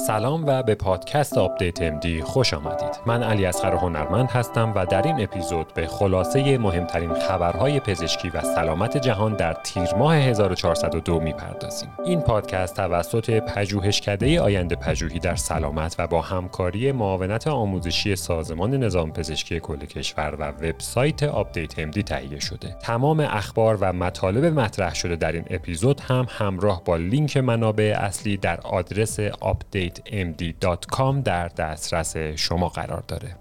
سلام و به پادکست Update MD خوش آمدید. من علی اصغر هنرمند هستم و در این اپیزود به خلاصه مهمترین خبرهای پزشکی و سلامت جهان در تیر ماه 1402 می‌پردازیم. این پادکست توسط پژوهشکده آینده پژوهی در سلامت و با همکاری معاونت آموزشی سازمان نظام پزشکی کل کشور و وبسایت Update MD تهیه شده. تمام اخبار و مطالب مطرح شده در این اپیزود هم همراه با لینک منابع اصلی در آدرس updatemd.com در دسترس شما قرار داره.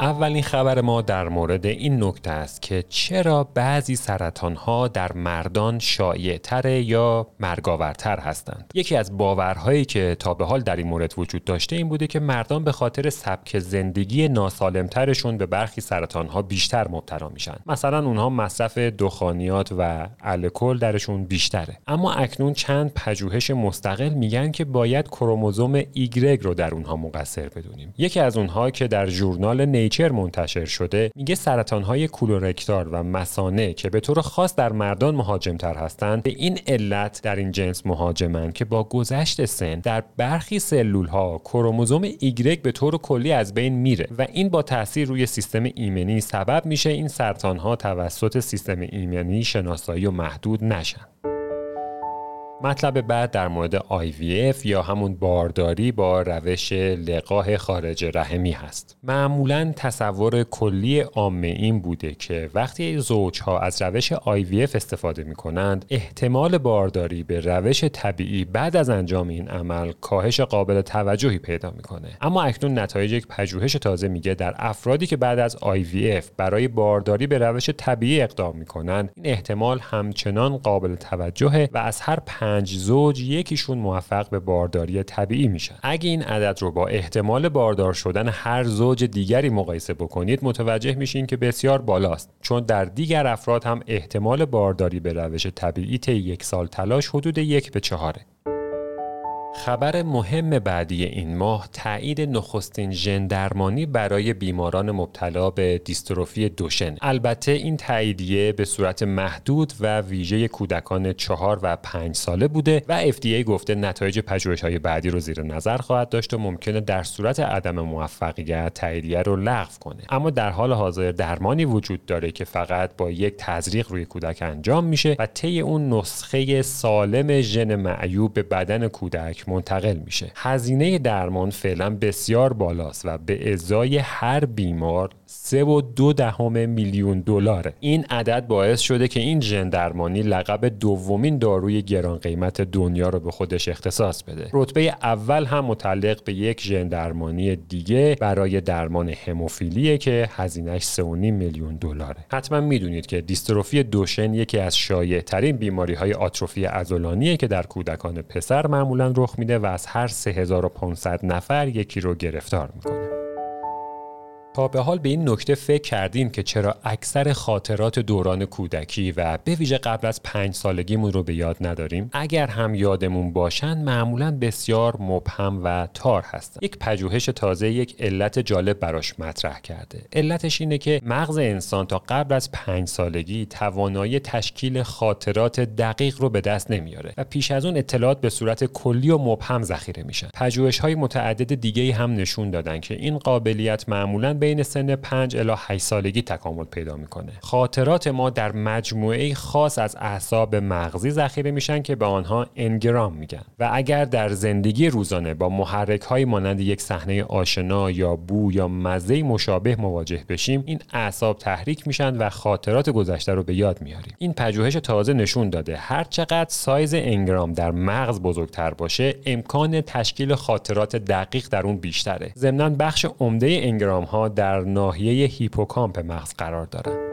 اولین خبر ما در مورد این نکته است که چرا بعضی سرطان ها در مردان شایع یا مرگاورتر هستند. یکی از باورهایی که تا به حال در این مورد وجود داشته این بوده که مردان به خاطر سبک زندگی ناسالمترشون به برخی سرطان ها بیشتر مبتلا میشن. مثلا اونها مصرف دخانیات و الکل درشون بیشتره. اما اکنون چند پژوهش مستقل میگن که باید کروموزوم ایگرگ رو در اونها مقصر بدونیم. یکی از اونها که در ژورنال نیچر منتشر شده میگه سرطان های کولورکتار و مسانه که به طور خاص در مردان مهاجمتر هستند به این علت در این جنس مهاجمند که با گذشت سن در برخی سلول ها کروموزوم ایگرگ به طور کلی از بین میره و این با تاثیر روی سیستم ایمنی سبب میشه این سرطان ها توسط سیستم ایمنی شناسایی و محدود نشن. مطلب بعد در مورد IVF یا همون بارداری با روش لقاه خارج رحمی هست. معمولا تصور کلی عامه این بوده که وقتی زوجها از روش IVF استفاده می کنند احتمال بارداری به روش طبیعی بعد از انجام این عمل کاهش قابل توجهی پیدا می‌کنه. اما اکنون نتایج یک پژوهش تازه میگه در افرادی که بعد از IVF برای بارداری به روش طبیعی اقدام می‌کنند این احتمال همچنان قابل توجهه و از هر پنج زوج یکیشون موفق به بارداری طبیعی میشن. اگه این عدد رو با احتمال باردار شدن هر زوج دیگری مقایسه بکنید متوجه میشین که بسیار بالاست. چون در دیگر افراد هم احتمال بارداری به روش طبیعی طی یک سال تلاش حدود یک به چهاره. خبر مهم بعدی این ماه تایید نخستین ژن درمانی برای بیماران مبتلا به دیستروفی دوشن. البته این تاییدیه به صورت محدود و ویژه کودکان چهار و پنج ساله بوده و FDA گفته نتایج پژوهش های بعدی رو زیر نظر خواهد داشت و ممکنه در صورت عدم موفقیت تاییدیه رو لغو کنه. اما در حال حاضر درمانی وجود داره که فقط با یک تزریق روی کودک انجام میشه و طی اون نسخه سالم ژن معیوب به بدن کودک منتقل میشه. هزینه درمان فعلا بسیار بالاست و به ازای هر بیمار سه و دو دهم میلیون دلاره. این عدد باعث شده که این ژن درمانی لقب دومین داروی گران قیمت دنیا رو به خودش اختصاص بده. رتبه اول هم متعلق به یک ژن درمانی دیگه برای درمان هموفیلیه که هزینهش 3.5 میلیون دلاره. حتما می‌دونید که دیستروفی دوشن یکی از شایع ترین بیماری های آتروفی عضلانیه که در کودکان پسر معمولا رخ میده و از هر 3500 نفر یکی رو گرفتار می‌کنه. تا به حال به این نکته فکر کردیم که چرا اکثر خاطرات دوران کودکی و به ویژه قبل از پنج سالگیمون رو به یاد نداریم. اگر هم یادمون باشن معمولا بسیار مبهم و تار هستن. یک پژوهش تازه یک علت جالب براش مطرح کرده. علتش اینه که مغز انسان تا قبل از پنج سالگی توانایی تشکیل خاطرات دقیق رو به دست نمیاره و پیش از اون اطلاعات به صورت کلی و مبهم ذخیره میشن. پژوهش های متعدد دیگه هم نشون دادن که این قابلیت معمولا بین سن 5 الی 8 سالگی تکامل پیدا می‌کنه. خاطرات ما در مجموعه خاص از اعصاب مغزی ذخیره میشن که به آنها engram میگن. و اگر در زندگی روزانه با محرک های مانند یک صحنه آشنا یا بو یا مزه مشابه مواجه بشیم این اعصاب تحریک میشن و خاطرات گذشته رو به یاد میاریم این پژوهش تازه نشون داده. هر چقدر سایز engram در مغز بزرگتر باشه امکان تشکیل خاطرات دقیق در اون بیشتره. ضمنا بخش عمده engram ها در ناحیه هیپوکامپ مغز قرار دارند.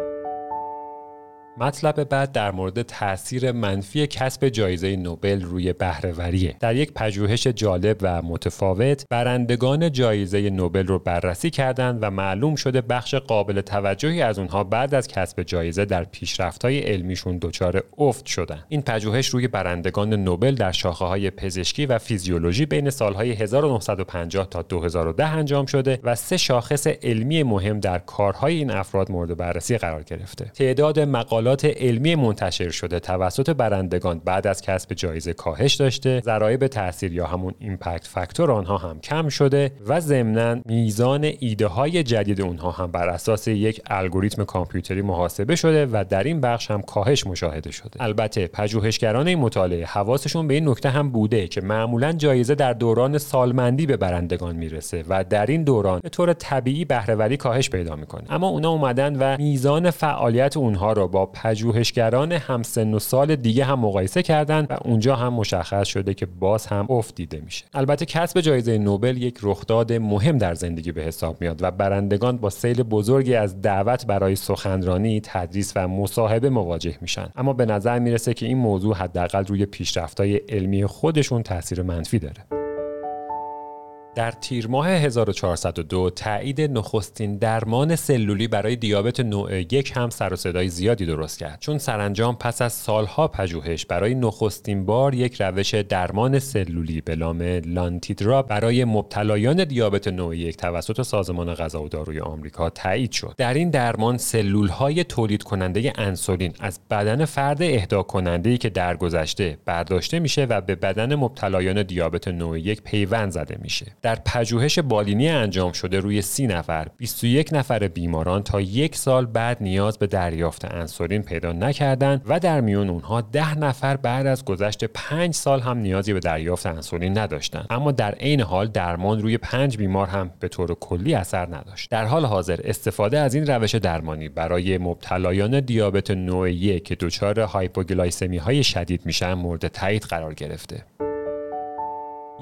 مطلب بعد در مورد تاثیر منفی کسب جایزه نوبل روی بهرهوریه. در یک پژوهش جالب و متفاوت برندگان جایزه نوبل رو بررسی کردند و معلوم شده بخش قابل توجهی از اونها بعد از کسب جایزه در پیشرفت‌های علمیشون دچار افت شدن این پژوهش روی برندگان نوبل در شاخه های پزشکی و فیزیولوژی بین سالهای 1950 تا 2010 انجام شده و سه شاخص علمی مهم در کارهای این افراد مورد بررسی قرار گرفته. تعداد مقاله مقالات علمی منتشر شده. توسط برندگان بعد از کسب جایزه کاهش داشته. ضرایب تاثیر یا همون ایمپکت فاکتور آنها هم کم شده و ضمنا میزان ایده های جدید اونها هم بر اساس یک الگوریتم کامپیوتری محاسبه شده و در این بخش هم کاهش مشاهده شده. البته پژوهشگران این مطالعه حواسشون به این نکته هم بوده که معمولا جایزه در دوران سالمندی به برندگان می‌رسه و در این دوران به طور طبیعی بهرهوری کاهش پیدا می‌کنه. اما اونا اومدن و میزان فعالیت اونها رو با پژوهشگران همسن و سال دیگه هم مقایسه کردن و اونجا هم مشخص شده که باز هم افت دیده میشه. البته کسب جایزه نوبل یک رخداد مهم در زندگی به حساب میاد و برندگان با سیل بزرگی از دعوت برای سخنرانی، تدریس و مصاحبه مواجه میشن. اما به نظر می‌رسه که این موضوع حداقل روی پیشرفت‌های علمی خودشون تاثیر منفی داره. در تیر ماه 1402 تایید نخستین درمان سلولی برای دیابت نوع یک هم سر و صدای زیادی درست کرد. چون سرانجام پس از سالها پژوهش برای نخستین بار یک روش درمان سلولی به نام لانتیدرا برای مبتلایان دیابت نوع یک توسط سازمان غذا و داروی آمریکا تایید شد. در این درمان سلول های تولید کننده انسولین از بدن فرد اهدا کننده ای که درگذشته برداشته میشه و به بدن مبتلایان دیابت نوع یک پیوند زده میشه. در پژوهش بالینی انجام شده روی سی نفر 21 نفر بیماران تا یک سال بعد نیاز به دریافت انسولین پیدا نکردند و در میون اونها ده نفر بعد از گذشت 5 سال هم نیازی به دریافت انسولین نداشتند. اما در عین حال درمان روی 5 بیمار هم به طور کلی اثر نداشت. در حال حاضر استفاده از این روش درمانی برای مبتلایان دیابت نوع یک که دچار هایپوگلایسمی های شدید میشن مورد تایید قرار گرفته.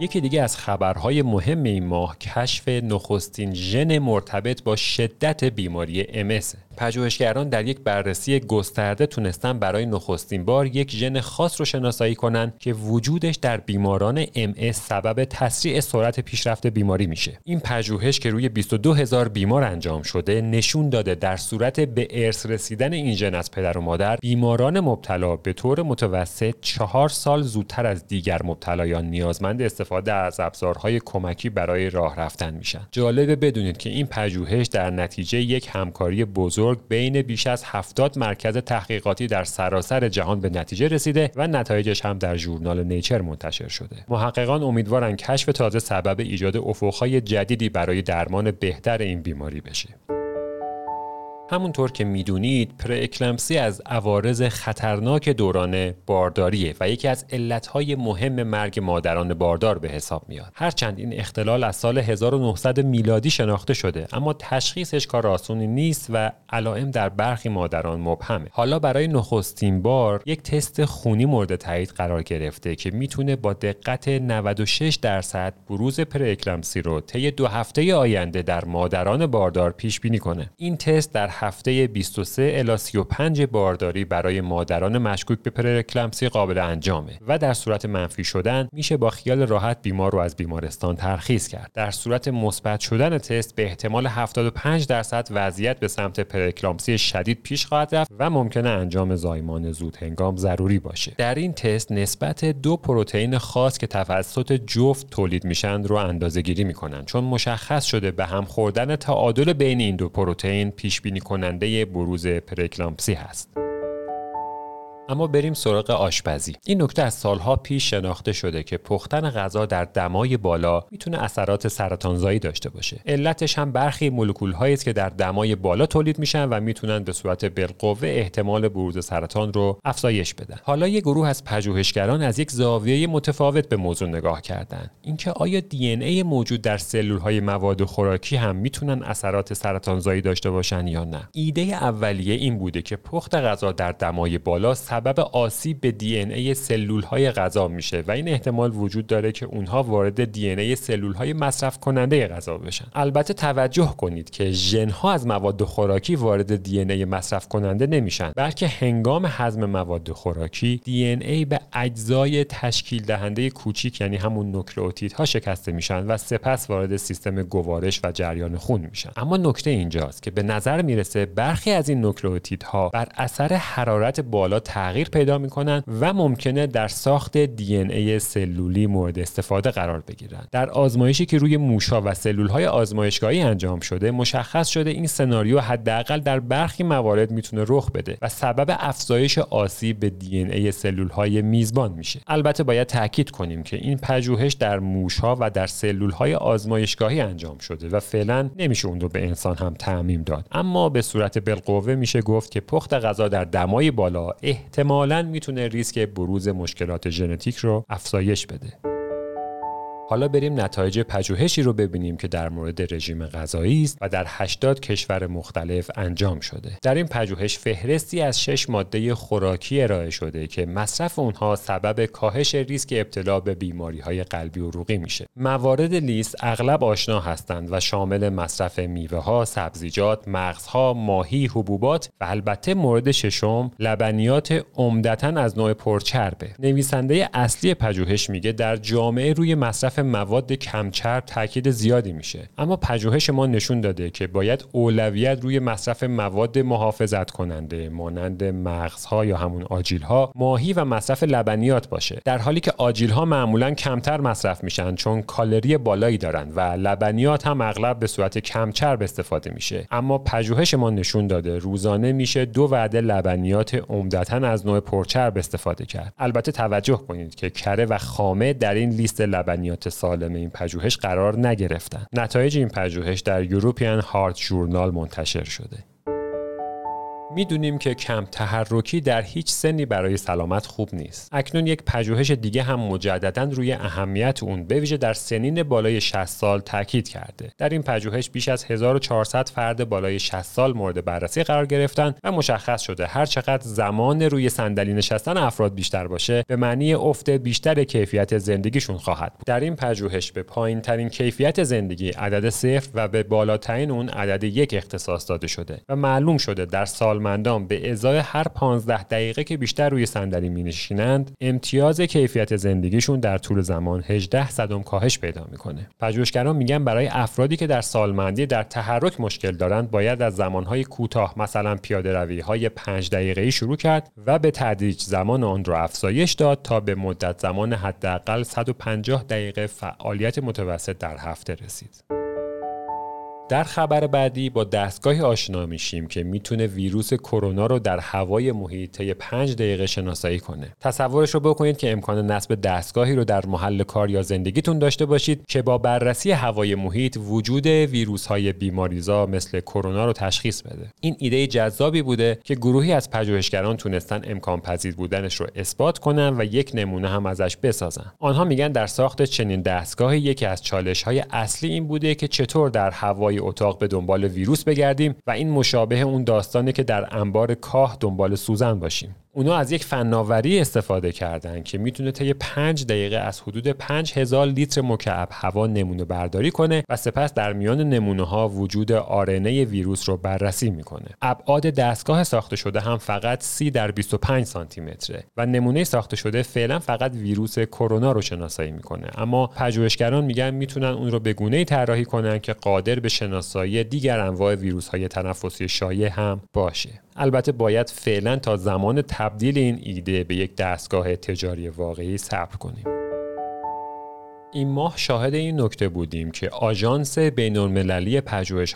یکی دیگه از خبرهای مهم این ماه کشف نخستین ژن مرتبط با شدت بیماری MS پژوهشگران در یک بررسی گسترده تونستن برای نخستین بار یک ژن خاص رو شناسایی کنند که وجودش در بیماران MS سبب تسریع سرعت پیشرفت بیماری میشه. این پژوهش که روی 22 هزار بیمار انجام شده نشون داده در صورت به ارث رسیدن این ژن از پدر و مادر بیماران مبتلا به طور متوسط چهار سال زودتر از دیگر مبتلایان نیازمند استفاده از ابزارهای کمکی برای راه رفتن میشن. جالبه بدونید که این پژوهش در نتیجه یک همکاری بزرگ بین بیش از 70 مرکز تحقیقاتی در سراسر جهان به نتیجه رسیده و نتایجش هم در ژورنال نیچر منتشر شده. محققان امیدوارن کشف تازه سبب ایجاد افقهای جدیدی برای درمان بهتر این بیماری بشه. همونطور که می‌دونید پرئکلمسی از عوارض خطرناک دوران بارداریه و یکی از علتهای مهم مرگ مادران باردار به حساب میاد. هرچند این اختلال از سال 1900 میلادی شناخته شده اما تشخیصش کار آسونی نیست و علائم در برخی مادران مبهمه. حالا برای نخستین بار یک تست خونی مورد تایید قرار گرفته که می‌تونه با دقت 96 درصد بروز پرئکلمسی رو طی دو هفته آینده در مادران باردار پیش بینی کنه. این تست در هفته 23 الی 35 بارداری برای مادران مشکوک به پرکلمسی قابل انجامه و در صورت منفی شدن میشه با خیال راحت بیمار رو از بیمارستان ترخیص کرد. در صورت مثبت شدن تست به احتمال 75 درصد وضعیت به سمت پرکلامسی شدید پیش خواهد رفت و ممکنه انجام زایمان زود هنگام ضروری باشه. در این تست نسبت دو پروتئین خاص که توسط جفت تولید میشن رو اندازه گیری می‌کنن چون مشخص شده به هم خوردن تعادل بین این دو پروتئین پیش بینی کننده بروز پرکلامپسی هست. اما بریم سراغ آشپزی. این نکته از سالها پیش شناخته شده که پختن غذا در دمای بالا می‌تونه اثرات سرطانزایی داشته باشه. علتش هم برخی مولکول هایی که در دمای بالا تولید میشن و می‌تونن به صورت بالقوه احتمال بروز سرطان رو افزایش بدن. حالا یه گروه از پژوهشگران از یک زاویه متفاوت به موضوع نگاه کردن. اینکه آیا دی ای موجود در سلول های مواد خوراکی هم می‌تونن اثرات سرطانزایی داشته باشن یا نه؟ ایده اولیه این بوده که پخت غذا در دمای بالا سبب آسیب به دی ای سلول های غذا میشه و این احتمال وجود داره که اونها وارد دی ای سلول های مصرف کننده غذا بشن. البته توجه کنید که ژن ها از مواد خوراکی وارد دی ای مصرف کننده نمیشن بلکه هنگام هضم مواد خوراکی دی ای به اجزای تشکیل دهنده کوچیک یعنی همون نوکلئوتیدها شکسته میشن و سپس وارد سیستم گوارش و جریان خون میشن. اما نکته اینجاست که به نظر می‌رسه برخی از این نوکلئوتیدها بر اثر حرارت بالا تغییر تغییر پیدا می‌کنن و ممکنه در ساخت دی ای سلولی مورد استفاده قرار بگیرن. در آزمایشی که روی موشا و سلول های آزمایشگاهی انجام شده مشخص شده این سناریو حداقل در برخی موارد می‌تونه رخ بده و سبب افزایش آسیب به دی ای سلول های میزبان میشه. البته باید تاکید کنیم که این پژوهش در موشها و در سلول های آزمایشگاهی انجام شده و فعلا نمیشه اون رو به انسان هم تعمیم داد. اما به صورت بالقوه میشه گفت که پخت غذا در دمای بالا احتمالا می‌تونه ریسک بروز مشکلات ژنتیک رو افزایش بده. حالا بریم نتایج پژوهشی رو ببینیم که در مورد رژیم غذایی است و در 80 کشور مختلف انجام شده. در این پژوهش فهرستی از 6 ماده خوراکی ارائه شده که مصرف اونها سبب کاهش ریسک ابتلا به بیماری های قلبی و عروقی میشه. موارد لیست اغلب آشنا هستند و شامل مصرف میوه ها، سبزیجات، مغزها، ماهی، حبوبات و البته مورد ششم لبنیات عمدتا از نوع پرچربه. نویسنده اصلی پژوهش میگه در جامعه روی مصرف مواد کمچرب تاکید زیادی میشه. اما پژوهش ما نشون داده که باید اولویت روی مصرف مواد محافظت کننده مانند مغزها یا همون آجیلها ماهی و مصرف لبنیات باشه. در حالی که آجیلها معمولا کمتر مصرف میشن چون کالری بالایی دارن و لبنیات هم اغلب به صورت کمچرب استفاده میشه. اما پژوهش ما نشون داده روزانه میشه دو وعده لبنیات عمدتا از نوع پرچرب استفاده کرد. البته توجه کنید که کره و خامه در این لیست لبنیات سالم این پژوهش قرار نگرفتن. نتایج این پژوهش در یوروپیان هارت جورنال منتشر شده. می‌دونیم که کم تحرکی در هیچ سنی برای سلامت خوب نیست. اکنون یک پژوهش دیگه هم مجددا روی اهمیت اون به ویژه در سنین بالای 60 سال تاکید کرده. در این پژوهش بیش از 1400 فرد بالای 60 سال مورد بررسی قرار گرفتن و مشخص شده هر چقدر زمان روی صندلی نشستن افراد بیشتر باشه به معنی افت بیشتر کیفیت زندگیشون خواهد بود. در این پژوهش به پایین ترین کیفیت زندگی عدد صفر و به بالاترین اون عدد یک اختصاص داده شده و معلوم شده در سال سالمندان به ازای هر 15 دقیقه که بیشتر روی صندلی می نشینند امتیاز کیفیت زندگیشون در طول زمان 18 صدم کاهش پیدا می‌کنه پژوهشگران میگن برای افرادی که در سالمندی در تحرک مشکل دارند باید از زمانهای کوتاه مثلا پیاده روی های 5 دقیقه‌ای شروع کرد و به تدریج زمان آن را افزایش داد تا به مدت زمان حداقل 150 دقیقه فعالیت متوسط در هفته رسید. در خبر بعدی با دستگاهی آشنا میشیم که می‌تونه ویروس کرونا رو در هوای محیط طی 5 دقیقه شناسایی کنه. تصورش رو بکنید که امکان نصب دستگاهی رو در محل کار یا زندگیتون داشته باشید که با بررسی هوای محیط وجود ویروس های بیماریزا مثل کرونا رو تشخیص بده. این ایده جذابی بوده که گروهی از پژوهشگران تونستن امکان پذیر بودنش رو اثبات کنن و یک نمونه هم ازش بسازن. آنها میگن در ساخت چنین دستگاهی یکی از چالش های اصلی این بوده که چطور در هوای اتاق به دنبال ویروس بگردیم و این مشابه اون داستانه که در انبار کاه دنبال سوزن باشیم. اونا از یک فناوری استفاده کردن که می‌تونه طی 5 دقیقه از حدود 5000 لیتر مکعب هوا نمونه برداری کنه و سپس در میان نمونه ها وجود آرنه ویروس رو بررسی می‌کنه. ابعاد دستگاه ساخته شده هم فقط 30 در 25 سانتی متره و نمونه ساخته شده فعلا فقط ویروس کرونا رو شناسایی می‌کنه اما پژوهشگران میگن می‌تونن اون رو به گونه طراحی کنن که قادر به شناسایی دیگر انواع ویروس های تنفسی شایع هم باشه. البته باید فعلا تا زمان تبدیل این ایده به یک دستگاه تجاری واقعی صبر کنیم. این ماه شاهد این نکته بودیم که آژانس بین‌المللی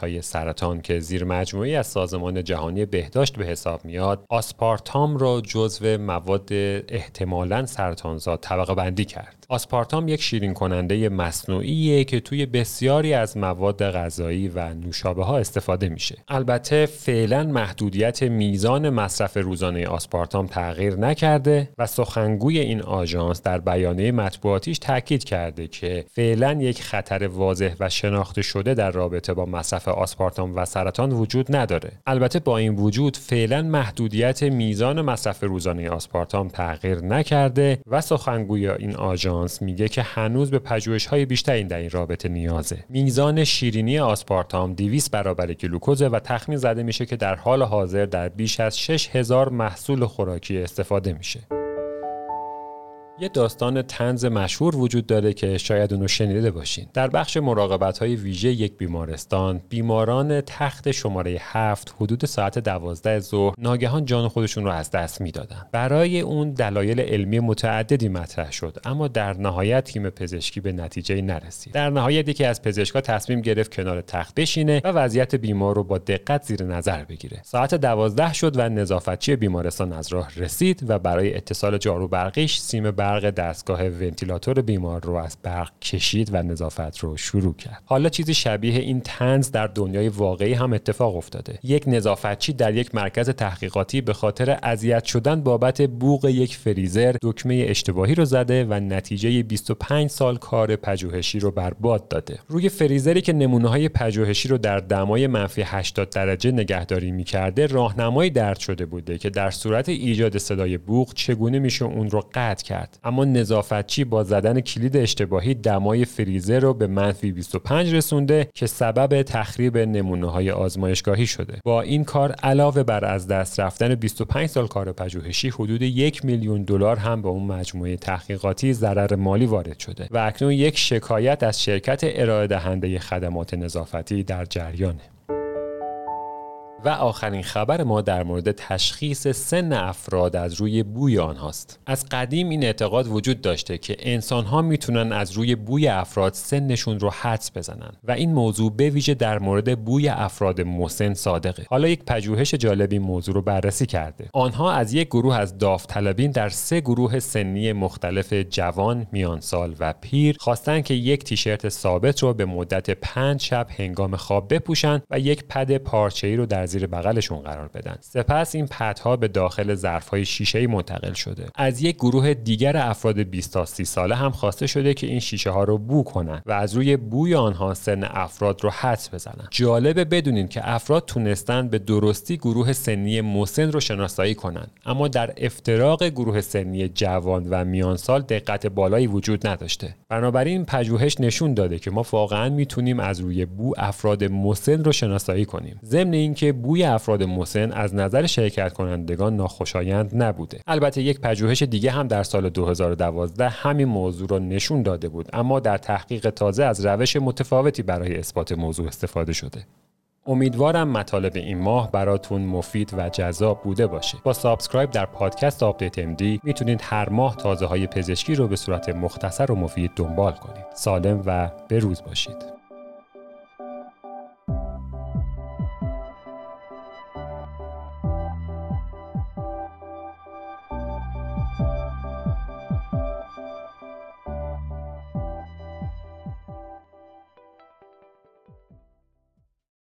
های سرطان که زیر مجموعی از سازمان جهانی بهداشت به حساب میاد، آسپارتام را جزو مواد احتمالاً سرطانزا طبقه بندی کرد. آسپارتام یک شیرین کننده مصنوعیه که توی بسیاری از مواد غذایی و نوشابه ها استفاده میشه. البته فعلا محدودیت میزان مصرف روزانه آسپارتام تغییر نکرده و سخنگوی این آژانس در بیانیه مطبوعاتیش تاکید کرده که فعلا یک خطر واضح و شناخته شده در رابطه با مصرف آسپارتام و سرطان وجود نداره. البته با این وجود فعلا محدودیت میزان مصرف روزانه آسپارتام تغییر نکرده و سخنگوی این آژانس میگه که هنوز به پژوهش های بیشتری در این رابطه نیازه میزان شیرینی آسپارتام 200 برابر گلوکوز و تخمین زده میشه که در حال حاضر در بیش از 6000 محصول خوراکی استفاده میشه یه داستان تنز مشهور وجود داره که شاید اونو شنیده باشین. در بخش مراقبت های ویژه یک بیمارستان بیماران تخت شماره هفت حدود ساعت دوازده ظهر ناگهان جان خودشون رو از دست می‌دادن. برای اون دلایل علمی متعددی مطرح شد اما در نهایت تیم پزشکی به نتیجه نرسید. در نهایت یکی از پزشکا تصمیم گرفت کنار تخت بشینه و وضعیت بیمار رو با دقت زیر نظر بگیره. ساعت دوازده شد و نظافتچی بیمارستان از راه رسید و برای اتصال جارو برقیش سیم برق دستگاه ونتیلاتور بیمار رو از برق کشید و نظافت رو شروع کرد. حالا چیزی شبیه این تنز در دنیای واقعی هم اتفاق افتاده. یک نظافتچی در یک مرکز تحقیقاتی به خاطر اذیت شدن بابت بوق یک فریزر دکمه اشتباهی رو زده و نتیجه 25 سال کار پژوهشی رو برباد داده. روی فریزری که نمونه های پژوهشی رو در دمای منفی 80 درجه نگهداری می‌کرده راهنمایی درد شده بوده که در صورت ایجاد صدای بوق چگونه میشه اون رو قطع کرد. اما نظافتچی با زدن کلید اشتباهی دمای فریزر رو به منفی 25 رسونده که سبب تخریب نمونه های آزمایشگاهی شده. با این کار علاوه بر از دست رفتن 25 سال کار پژوهشی حدود یک میلیون دلار هم به اون مجموعه تحقیقاتی ضرر مالی وارد شده و اکنون یک شکایت از شرکت ارائه دهنده خدمات نظافتی در جریانه. و آخرین خبر ما در مورد تشخیص سن افراد از روی بوی آنهاست. از قدیم این اعتقاد وجود داشته که انسان ها می‌تونن از روی بوی افراد سنشون رو حدس بزنن و این موضوع به ویژه در مورد بوی افراد مسن صادقه. حالا یک پژوهش جالبی موضوع رو بررسی کرده. آنها از یک گروه از داوطلبین در سه گروه سنی مختلف جوان میانسال و پیر خواستن که یک تیشرت ثابت رو به مدت پنج شب هنگام خواب بپوشن و یک پد پارچه‌ای رو در زیر بغلشون قرار بدن. سپس این پدها به داخل ظرفهای شیشه منتقل شده. از یک گروه دیگر افراد 20 تا 30 ساله هم خواسته شده که این شیشه ها رو بو کنن و از روی بوی آنها سن افراد رو حدس بزنن. جالبه بدونین که افراد تونستن به درستی گروه سنی مسن رو شناسایی کنن. اما در افتراق گروه سنی جوان و میان سال دقت بالایی وجود نداشته. بنابراین پژوهش نشون داده که ما واقعا می‌تونیم از روی بو افراد مسن رو شناسایی کنیم. ضمن اینکه بوی افراد مسن از نظر شرکت کنندگان ناخوشایند نبوده البته یک پژوهش دیگه هم در سال 2012 همین موضوع را نشون داده بود اما در تحقیق تازه از روش متفاوتی برای اثبات موضوع استفاده شده امیدوارم مطالب این ماه براتون مفید و جذاب بوده باشه. با subscribe در پادکست Update MD می‌تونید هر ماه تازه های پزشکی رو به صورت مختصر و مفید دنبال کنید. سالم و بروز باشید.